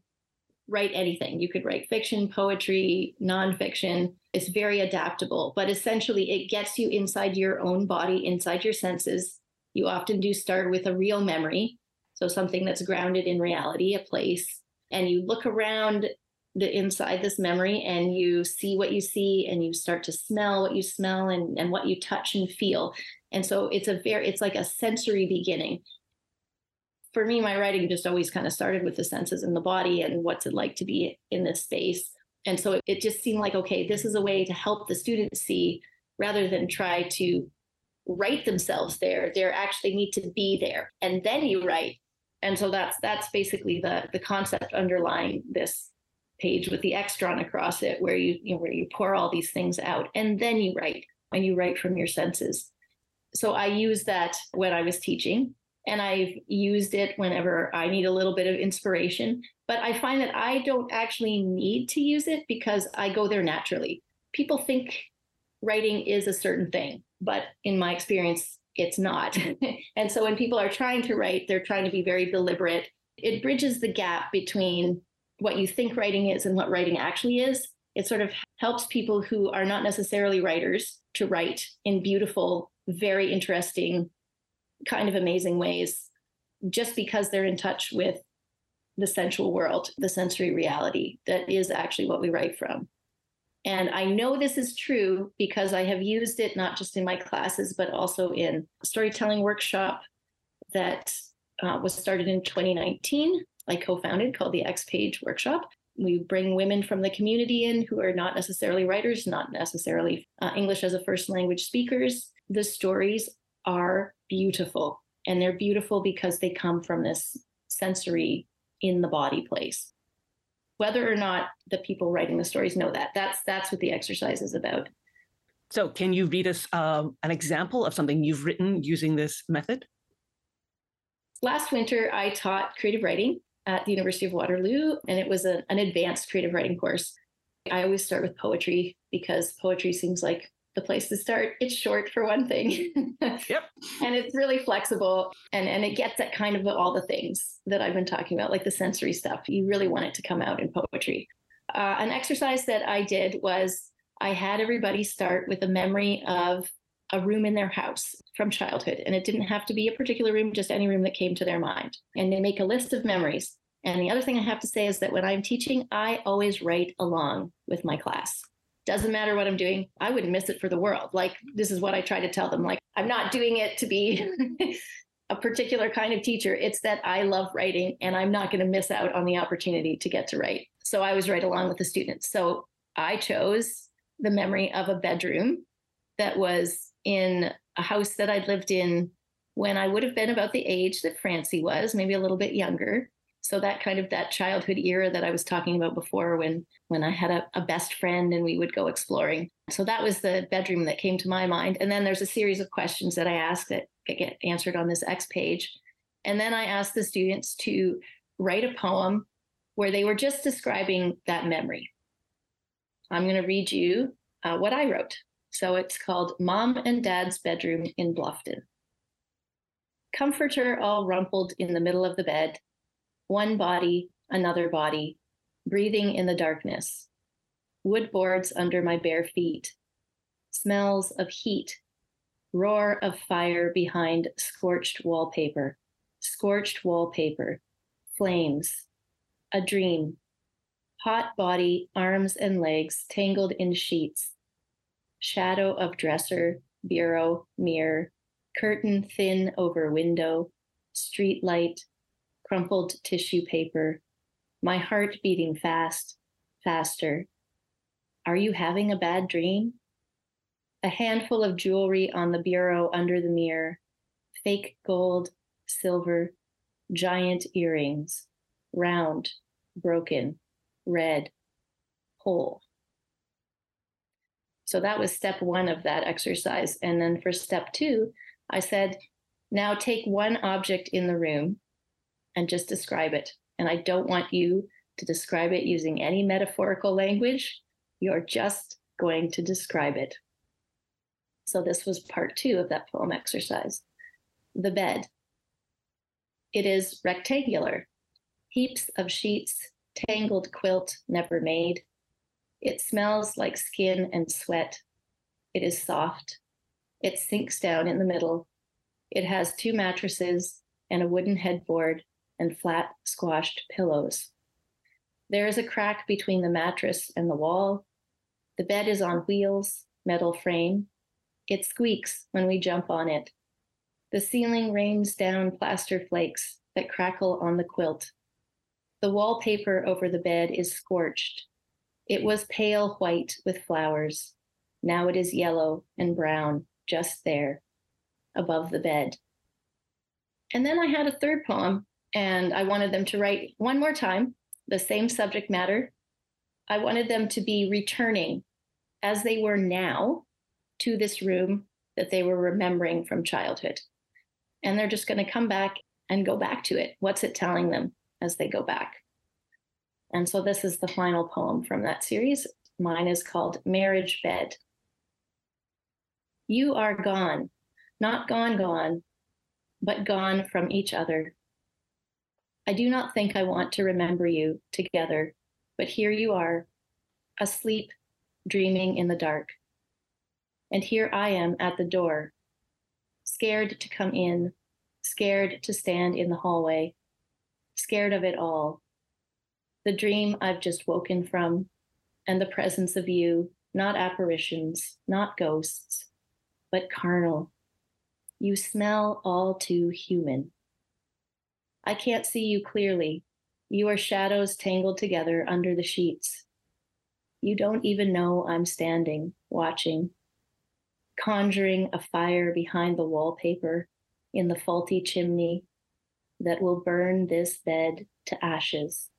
write anything. You could write fiction, poetry, nonfiction. It's very adaptable, but essentially it gets you inside your own body, inside your senses. You often do start with a real memory, so something that's grounded in reality, a place, and you look around the inside this memory and you see what you see and you start to smell what you smell and, and what you touch and feel. And so it's a very it's like a sensory beginning for me, my writing just always kind of started with the senses in the body and what's it like to be in this space. And so it, it just seemed like, okay, this is a way to help the students see rather than try to write themselves there. They actually need to be there. And then you write. And so that's that's basically the the concept underlying this page with the X drawn across it, where you, you know, where you pour all these things out and then you write and you write from your senses. So I use that when I was teaching and I've used it whenever I need a little bit of inspiration. But I find that I don't actually need to use it because I go there naturally. People think writing is a certain thing, but in my experience, it's not. and so when people are trying to write, they're trying to be very deliberate. It bridges the gap between what you think writing is and what writing actually is. It sort of helps people who are not necessarily writers to write in beautiful, very interesting, kind of amazing ways just because they're in touch with the sensual world, the sensory reality that is actually what we write from. And I know this is true because I have used it not just in my classes, but also in a storytelling workshop that uh, was started in 2019. I co founded called the X Page Workshop. We bring women from the community in who are not necessarily writers, not necessarily uh, English as a first language speakers. The stories are beautiful, and they're beautiful because they come from this sensory in the body place. Whether or not the people writing the stories know that that's that's what the exercise is about. So can you read us um, an example of something you've written using this method? Last winter i taught creative writing at the university of waterloo and it was a, an advanced creative writing course. I always start with poetry because poetry seems like the place to start. It's short for one thing. yep. And it's really flexible and, and it gets at kind of all the things that I've been talking about, like the sensory stuff. You really want it to come out in poetry. Uh, an exercise that I did was I had everybody start with a memory of a room in their house from childhood. And it didn't have to be a particular room, just any room that came to their mind. And they make a list of memories. And the other thing I have to say is that when I'm teaching, I always write along with my class doesn't matter what I'm doing. I wouldn't miss it for the world. Like, this is what I try to tell them. Like, I'm not doing it to be a particular kind of teacher. It's that I love writing and I'm not going to miss out on the opportunity to get to write. So I was right along with the students. So I chose the memory of a bedroom that was in a house that I'd lived in when I would have been about the age that Francie was, maybe a little bit younger so that kind of that childhood era that i was talking about before when when i had a, a, best friend and we would go exploring. So that was the bedroom that came to my mind. And then there's a series of questions that i ask that get answered on this x page. And then i asked the students to write a poem where they were just describing that memory. I'm going to read you uh, what i wrote. So it's called mom and dad's bedroom in bluffton. Comforter all rumpled in the middle of the bed one body, another body, breathing in the darkness. Wood boards under my bare feet, smells of heat, roar of fire behind scorched wallpaper, scorched wallpaper, flames, a dream, hot body, arms and legs tangled in sheets, shadow of dresser, bureau, mirror, curtain thin over window, street light, crumpled tissue paper, my heart beating fast, faster. Are you having a bad dream? A handful of jewelry on the bureau under the mirror fake gold, silver, giant earrings, round, broken, red, whole. So that was step one of that exercise. And then for step two, I said, now take one object in the room and just describe it. And I don't want you to describe it using any metaphorical language. You're just going to describe it. So, this was part two of that poem exercise. The bed. It is rectangular, heaps of sheets, tangled quilt never made. It smells like skin and sweat. It is soft. It sinks down in the middle. It has two mattresses and a wooden headboard and flat, squashed pillows. There is a crack between the mattress and the wall. The bed is on wheels, metal frame. It squeaks when we jump on it. The ceiling rains down plaster flakes that crackle on the quilt. The wallpaper over the bed is scorched. It was pale white with flowers. Now it is yellow and brown, just there, above the bed. And then I had a third poem and I wanted them to write one more time the same subject matter. I wanted them to be returning as they were now to this room that they were remembering from childhood. And they're just going to come back and go back to it. What's it telling them as they go back? And so this is the final poem from that series. Mine is called Marriage Bed. You are gone, not gone, gone, but gone from each other. I do not think I want to remember you together, but here you are, asleep, dreaming in the dark. And here I am at the door, scared to come in, scared to stand in the hallway, scared of it all, the dream I've just woken from, and the presence of you, not apparitions, not ghosts, but carnal. You smell all too human. I can't see you clearly. You are shadows tangled together under the sheets. You don't even know I'm standing, watching, conjuring a fire behind the wallpaper in the faulty chimney that will burn this bed to ashes.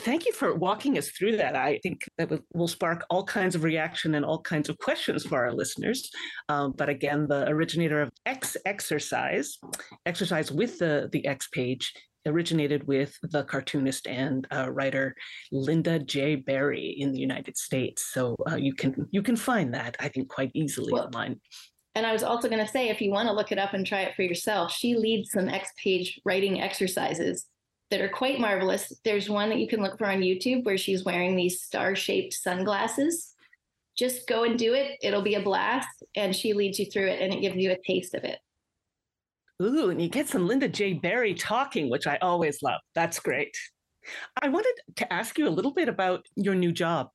Thank you for walking us through that. I think that will spark all kinds of reaction and all kinds of questions for our listeners. Um, but again, the originator of X Exercise, exercise with the the X page, originated with the cartoonist and uh, writer Lynda J. Barry in the United States. So uh, you can you can find that I think quite easily well, online. And I was also going to say, if you want to look it up and try it for yourself, she leads some X page writing exercises that are quite marvelous. There's one that you can look for on YouTube where she's wearing these star shaped sunglasses. Just go and do it. It'll be a blast. And she leads you through it and it gives you a taste of it. Ooh, and you get some Lynda J. Barry talking, which I always love. That's great. I wanted to ask you a little bit about your new job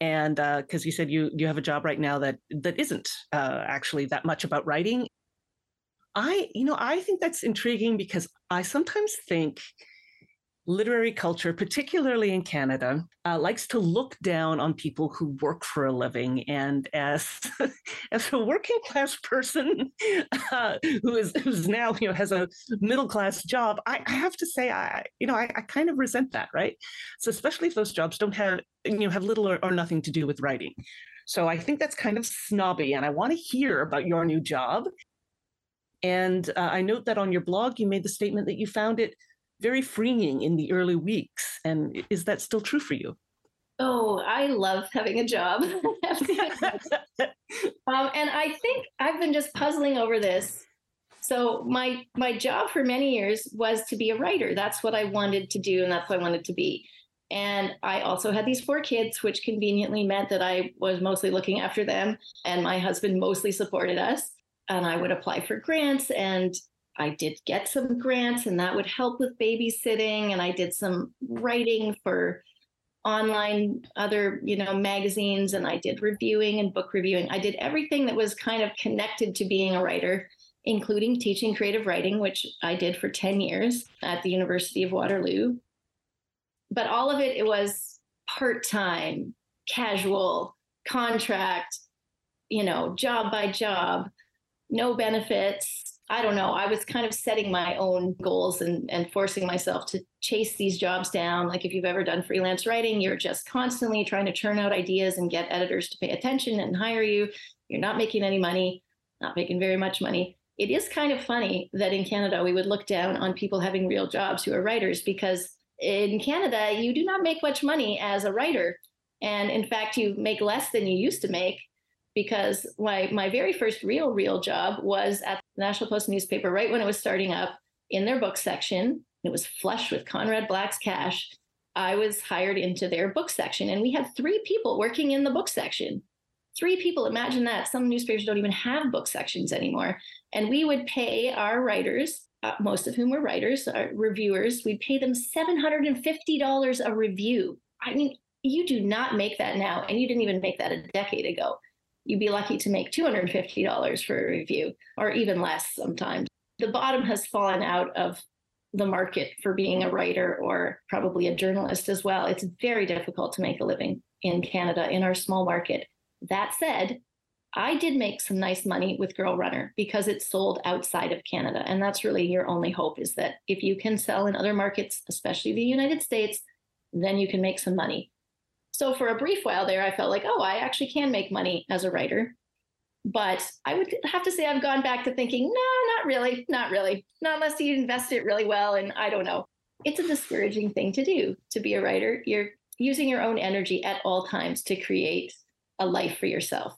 and because uh, you said you you have a job right now that that isn't uh, actually that much about writing i you know i think that's intriguing because i sometimes think literary culture, particularly in Canada, uh, likes to look down on people who work for a living. And as as a working class person uh, who is who's now you know has a middle class job, I, I have to say I you know I, I, kind of resent that, right? So especially if those jobs don't have you know have little or, or nothing to do with writing. So I think that's kind of snobby, and I want to hear about your new job. And uh, I note that on your blog, you made the statement that you found it very freeing in the early weeks. And is that still true for you? Oh, I love having a job. um, and I think I've been just puzzling over this. So my my job for many years was to be a writer. That's what I wanted to do, and that's what I wanted to be. And I also had these four kids, which conveniently meant that I was mostly looking after them, and my husband mostly supported us. And I would apply for grants and I did get some grants and that would help with babysitting. And I did some writing for online other, you know, magazines and I did reviewing and book reviewing. I did everything that was kind of connected to being a writer, including teaching creative writing, which I did for 10 years at the University of Waterloo. But all of it, it was part-time, casual, contract, you know, job by job, no benefits, I don't know. I was kind of setting my own goals and, and forcing myself to chase these jobs down. Like if you've ever done freelance writing, you're just constantly trying to churn out ideas and get editors to pay attention and hire you. You're not making any money, not making very much money. It is kind of funny that in Canada, we would look down on people having real jobs who are writers because in Canada, you do not make much money as a writer. And in fact, you make less than you used to make because my my very first real real job was at the National Post newspaper right when it was starting up in their book section. It was flush with Conrad Black's cash. I was hired into their book section, and we had three people working in the book section. Three people. Imagine that. Some newspapers don't even have book sections anymore. And we would pay our writers, uh, most of whom were writers, uh, reviewers, we'd pay them $750 a review. I mean, you do not make that now, and you didn't even make that a decade ago you'd be lucky to make $250 for a review or even less sometimes. The bottom has fallen out of the market for being a writer or probably a journalist as well. It's very difficult to make a living in Canada in our small market. That said, I did make some nice money with Girl Runner because it sold outside of Canada. And that's really your only hope is that if you can sell in other markets, especially the United States, then you can make some money. So for a brief while there, I felt like, oh, I actually can make money as a writer. But I would have to say I've gone back to thinking, no, not really, not really, not unless you invest it really well. And I don't know. It's a discouraging thing to do to be a writer. You're using your own energy at all times to create a life for yourself.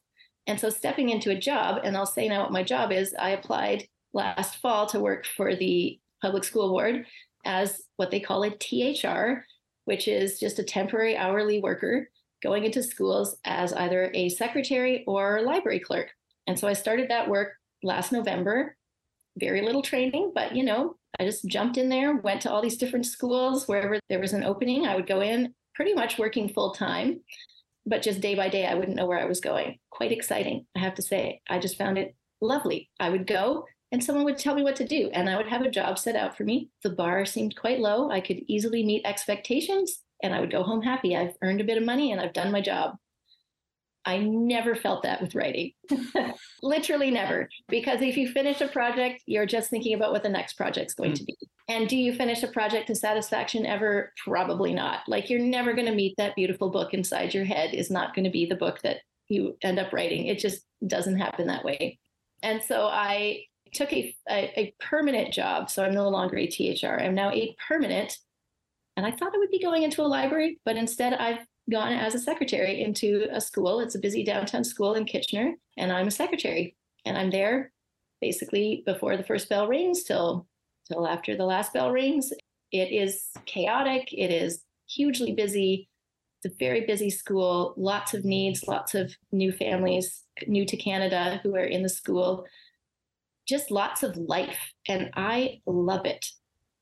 And so stepping into a job, and I'll say now what my job is, I applied last fall to work for the Public School Board as what they call a THR, which is just a temporary hourly worker going into schools as either a secretary or library clerk. And so I started that work last November. very little training, but you know, I just jumped in there, went to all these different schools. Wherever there was an opening, I would go in, pretty much working full time, but just day by day, I wouldn't know where I was going. Quite exciting, I have to say. I just found it lovely. I would go and someone would tell me what to do, and I would have a job set out for me. The bar seemed quite low. I could easily meet expectations, and I would go home happy. I've earned a bit of money and I've done my job. I never felt that with writing. Literally never. Because if you finish a project, you're just thinking about what the next project's going mm. to be. And do you finish a project to satisfaction ever? Probably not. Like you're never going to meet that beautiful book inside your head is not going to be the book that you end up writing. It just doesn't happen that way. And so I took a, a, a permanent job. So I'm no longer a THR. I'm now a permanent. And I thought I would be going into a library, but instead I've gone as a secretary into a school. It's a busy downtown school in Kitchener, and I'm a secretary. And I'm there basically before the first bell rings till till after the last bell rings. It is chaotic. It is hugely busy. It's a very busy school, lots of needs, lots of new families new to Canada who are in the school. Just lots of life. And I love it.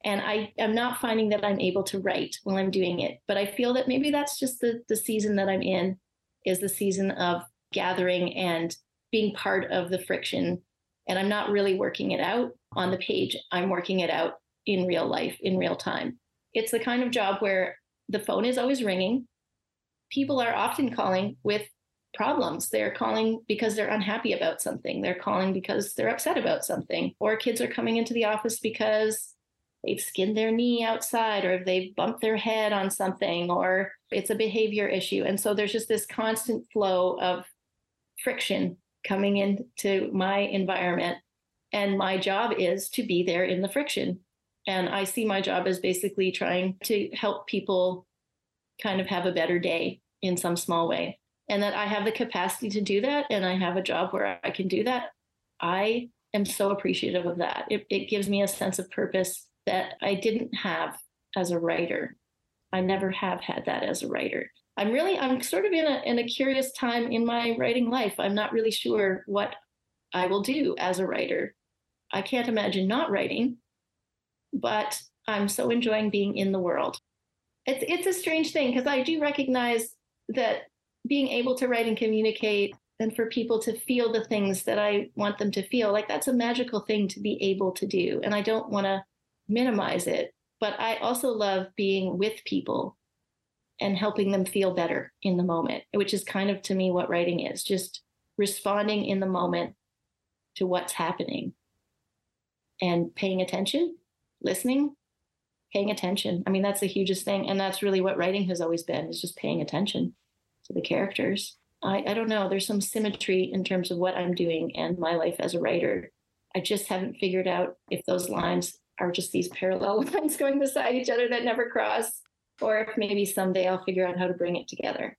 And I am not finding that I'm able to write while I'm doing it. But I feel that maybe that's just the, the season that I'm in, is the season of gathering and being part of the friction. And I'm not really working it out on the page. I'm working it out in real life, in real time. It's the kind of job where the phone is always ringing. People are often calling with problems. They're calling because they're unhappy about something. They're calling because they're upset about something. Or kids are coming into the office because they've skinned their knee outside or they've bumped their head on something or it's a behavior issue. And so there's just this constant flow of friction coming into my environment. And my job is to be there in the friction. And I see my job as basically trying to help people kind of have a better day in some small way. And that I have the capacity to do that and I have a job where I can do that. I am so appreciative of that. It, it gives me a sense of purpose that I didn't have as a writer. I never have had that as a writer. I'm really, I'm sort of in a, in a curious time in my writing life. I'm not really sure what I will do as a writer. I can't imagine not writing, but I'm so enjoying being in the world. It's, it's a strange thing because I do recognize that being able to write and communicate and for people to feel the things that I want them to feel, like that's a magical thing to be able to do. And I don't want to minimize it. But I also love being with people and helping them feel better in the moment, which is kind of to me what writing is just responding in the moment to what's happening and paying attention, listening, paying attention. I mean, that's the hugest thing. And that's really what writing has always been is just paying attention to the characters. I, I don't know. There's some symmetry in terms of what I'm doing and my life as a writer. I just haven't figured out if those lines are just these parallel lines going beside each other that never cross, or if maybe someday I'll figure out how to bring it together.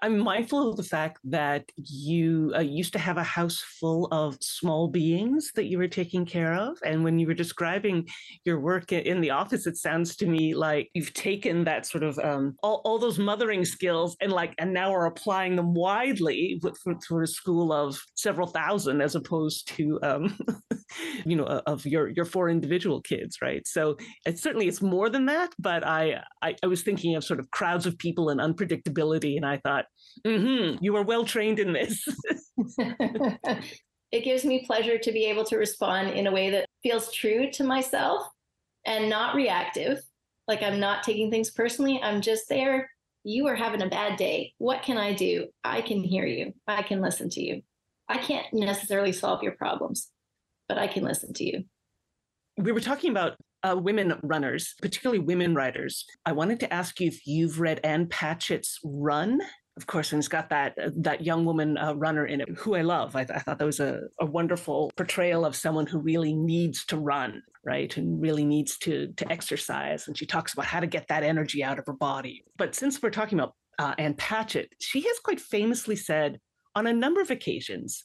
I'm mindful of the fact that you uh, used to have a house full of small beings that you were taking care of. And when you were describing your work in the office, it sounds to me like you've taken that sort of um, all, all those mothering skills and like, and now are applying them widely with, for, a school of several thousand as opposed to, um, you know, of your, your four individual kids, right? So it certainly it's more than that, but I, I, I was thinking of sort of crowds of people and unpredictability. And I thought, thought, mm-hmm, you are well trained in this. it gives me pleasure to be able to respond in a way that feels true to myself and not reactive. Like I'm not taking things personally. I'm just there. You are having a bad day. What can I do? I can hear you. I can listen to you. I can't necessarily solve your problems, but I can listen to you. We were talking about uh, women runners, particularly women writers. I wanted to ask you if you've read Ann Patchett's Run of course, and it's got that uh, that young woman uh, runner in it, who I love. I, th- I thought that was a, a, wonderful portrayal of someone who really needs to run, right, and really needs to to exercise. And she talks about how to get that energy out of her body. But since we're talking about uh, Ann Patchett, she has quite famously said on a number of occasions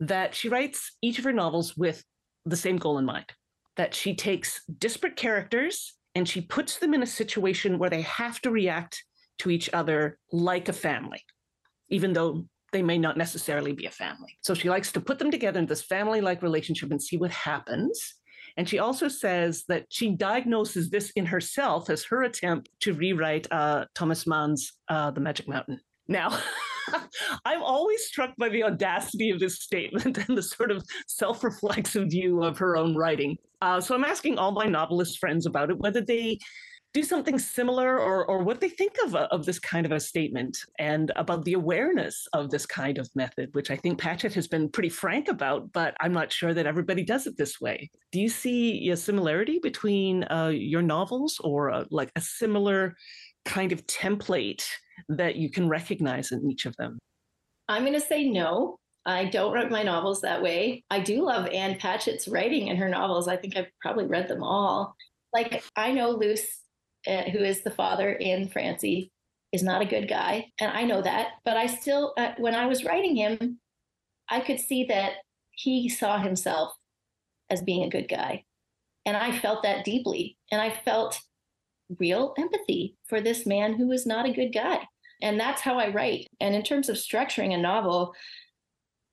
that she writes each of her novels with the same goal in mind. That she takes disparate characters and she puts them in a situation where they have to react to each other like a family, even though they may not necessarily be a family. So she likes to put them together in this family like relationship and see what happens. And she also says that she diagnoses this in herself as her attempt to rewrite uh, Thomas Mann's uh, The Magic Mountain. Now, I'm always struck by the audacity of this statement and the sort of self reflexive view of her own writing. Uh, so I'm asking all my novelist friends about it, whether they do something similar or, or what they think of, of this kind of a statement and about the awareness of this kind of method, which I think Patchett has been pretty frank about, but I'm not sure that everybody does it this way. Do you see a similarity between uh, your novels or a, like a similar kind of template that you can recognize in each of them? I'm going to say no. I don't write my novels that way. I do love Ann Patchett's writing in her novels. I think I've probably read them all. Like I know Luce who is the father in Francie, is not a good guy. And I know that. But I still, uh, when I was writing him, I could see that he saw himself as being a good guy. And I felt that deeply. And I felt real empathy for this man who was not a good guy. And that's how I write. And in terms of structuring a novel,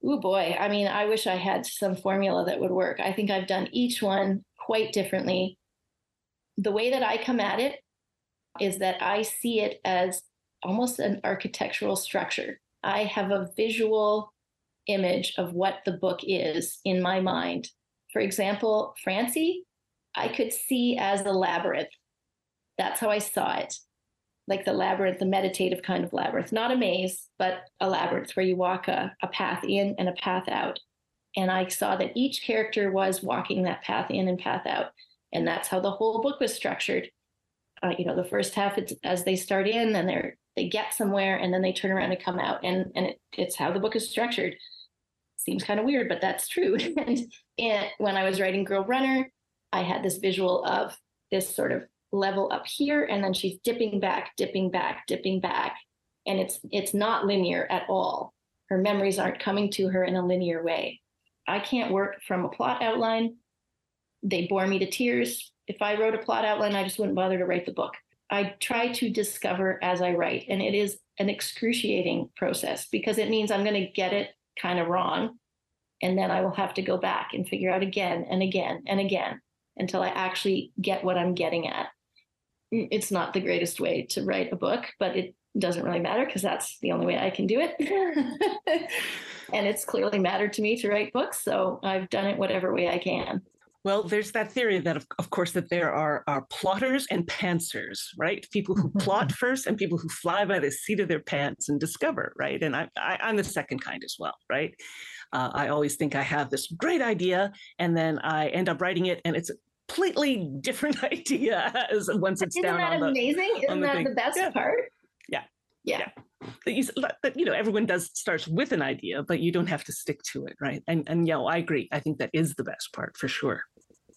oh boy, I mean, I wish I had some formula that would work. I think I've done each one quite differently. The way that I come at it is that I see it as almost an architectural structure. I have a visual image of what the book is in my mind. For example, Francie, I could see as a labyrinth. That's how I saw it. Like the labyrinth, the meditative kind of labyrinth, not a maze, but a labyrinth where you walk a, a path in and a path out. And I saw that each character was walking that path in and path out. And that's how the whole book was structured. Uh, you know the first half it's as they start in and they're they get somewhere and then they turn around and come out and and it, it's how the book is structured. Seems kind of weird but that's true. And, and when i was writing girl runner i had this visual of this sort of level up here and then she's dipping back dipping back dipping back. And it's it's not linear at all. Her memories aren't coming to her in a linear way. I can't work from a plot outline they bore me to tears if I wrote a plot outline, I just wouldn't bother to write the book. I try to discover as I write, and it is an excruciating process because it means I'm going to get it kind of wrong. And then I will have to go back and figure out again and again and again until I actually get what I'm getting at. Mm, it's not the greatest way to write a book, but it doesn't really matter because that's the only way I can do it. and it's clearly mattered to me to write books. So I've done it whatever way I can. Well, there's that theory that, of, of course, that there are, are plotters and pantsers, right? People who plot first and people who fly by the seat of their pants and discover, right? And I, I, am the second kind as well, right? Uh, I always think I have this great idea, and then I end up writing it, and it's a completely different idea as once it's Isn't down that on the amazing? Isn't that thing. the best Yeah. part? Yeah. Yeah. that, you know everyone does starts with an idea but you don't have to stick to it right and and yeah i agree i think that is the best part for sure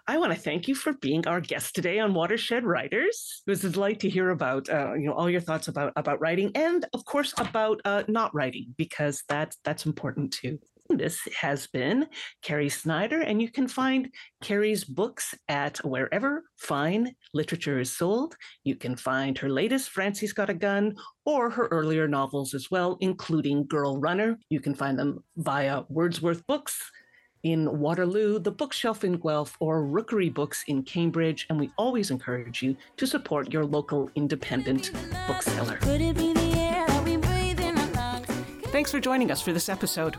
I want to thank you for being our guest today on Watershed Writers. It was a delight to hear about uh, you know all your thoughts about about writing and of course about uh, not writing because that's that's important too. This has been Carrie Snyder, and you can find Carrie's books at wherever fine literature is sold. You can find her latest, Francie's Got a Gun, or her earlier novels as well, including Girl Runner. You can find them via Wordsworth Books, in Waterloo, the Bookshelf in Guelph, or Rookery Books in Cambridge, and we always encourage you to support your local independent bookseller. Thanks for joining us for this episode.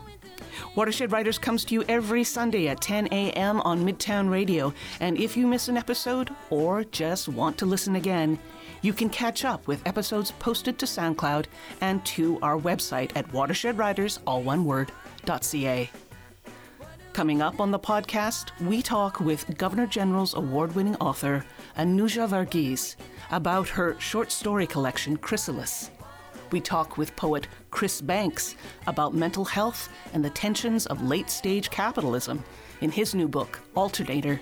Watershed Writers comes to you every Sunday at 10 a.m. on Midtown Radio, and if you miss an episode or just want to listen again, you can catch up with episodes posted to SoundCloud and to our website at watershedwriters, all one word, .ca. Coming up on the podcast, we talk with Governor General's award winning author, Anuja Varghese, about her short story collection, Chrysalis. We talk with poet Chris Banks about mental health and the tensions of late stage capitalism in his new book, Alternator.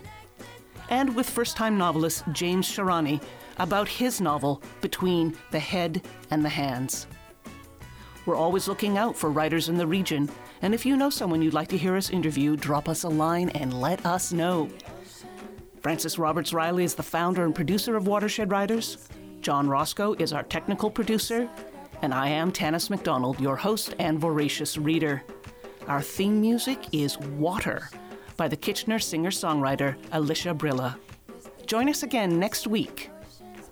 And with first time novelist James Sharani about his novel, Between the Head and the Hands. We're always looking out for writers in the region, and if you know someone you'd like to hear us interview, drop us a line and let us know. Francis Roberts Riley is the founder and producer of Watershed Writers. John Roscoe is our technical producer. And I am Tanis MacDonald, your host and voracious reader. Our theme music is Water by the Kitchener singer songwriter Alicia Brilla. Join us again next week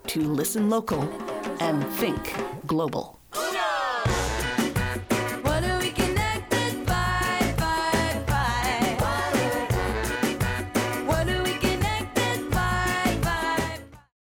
to listen local and think global.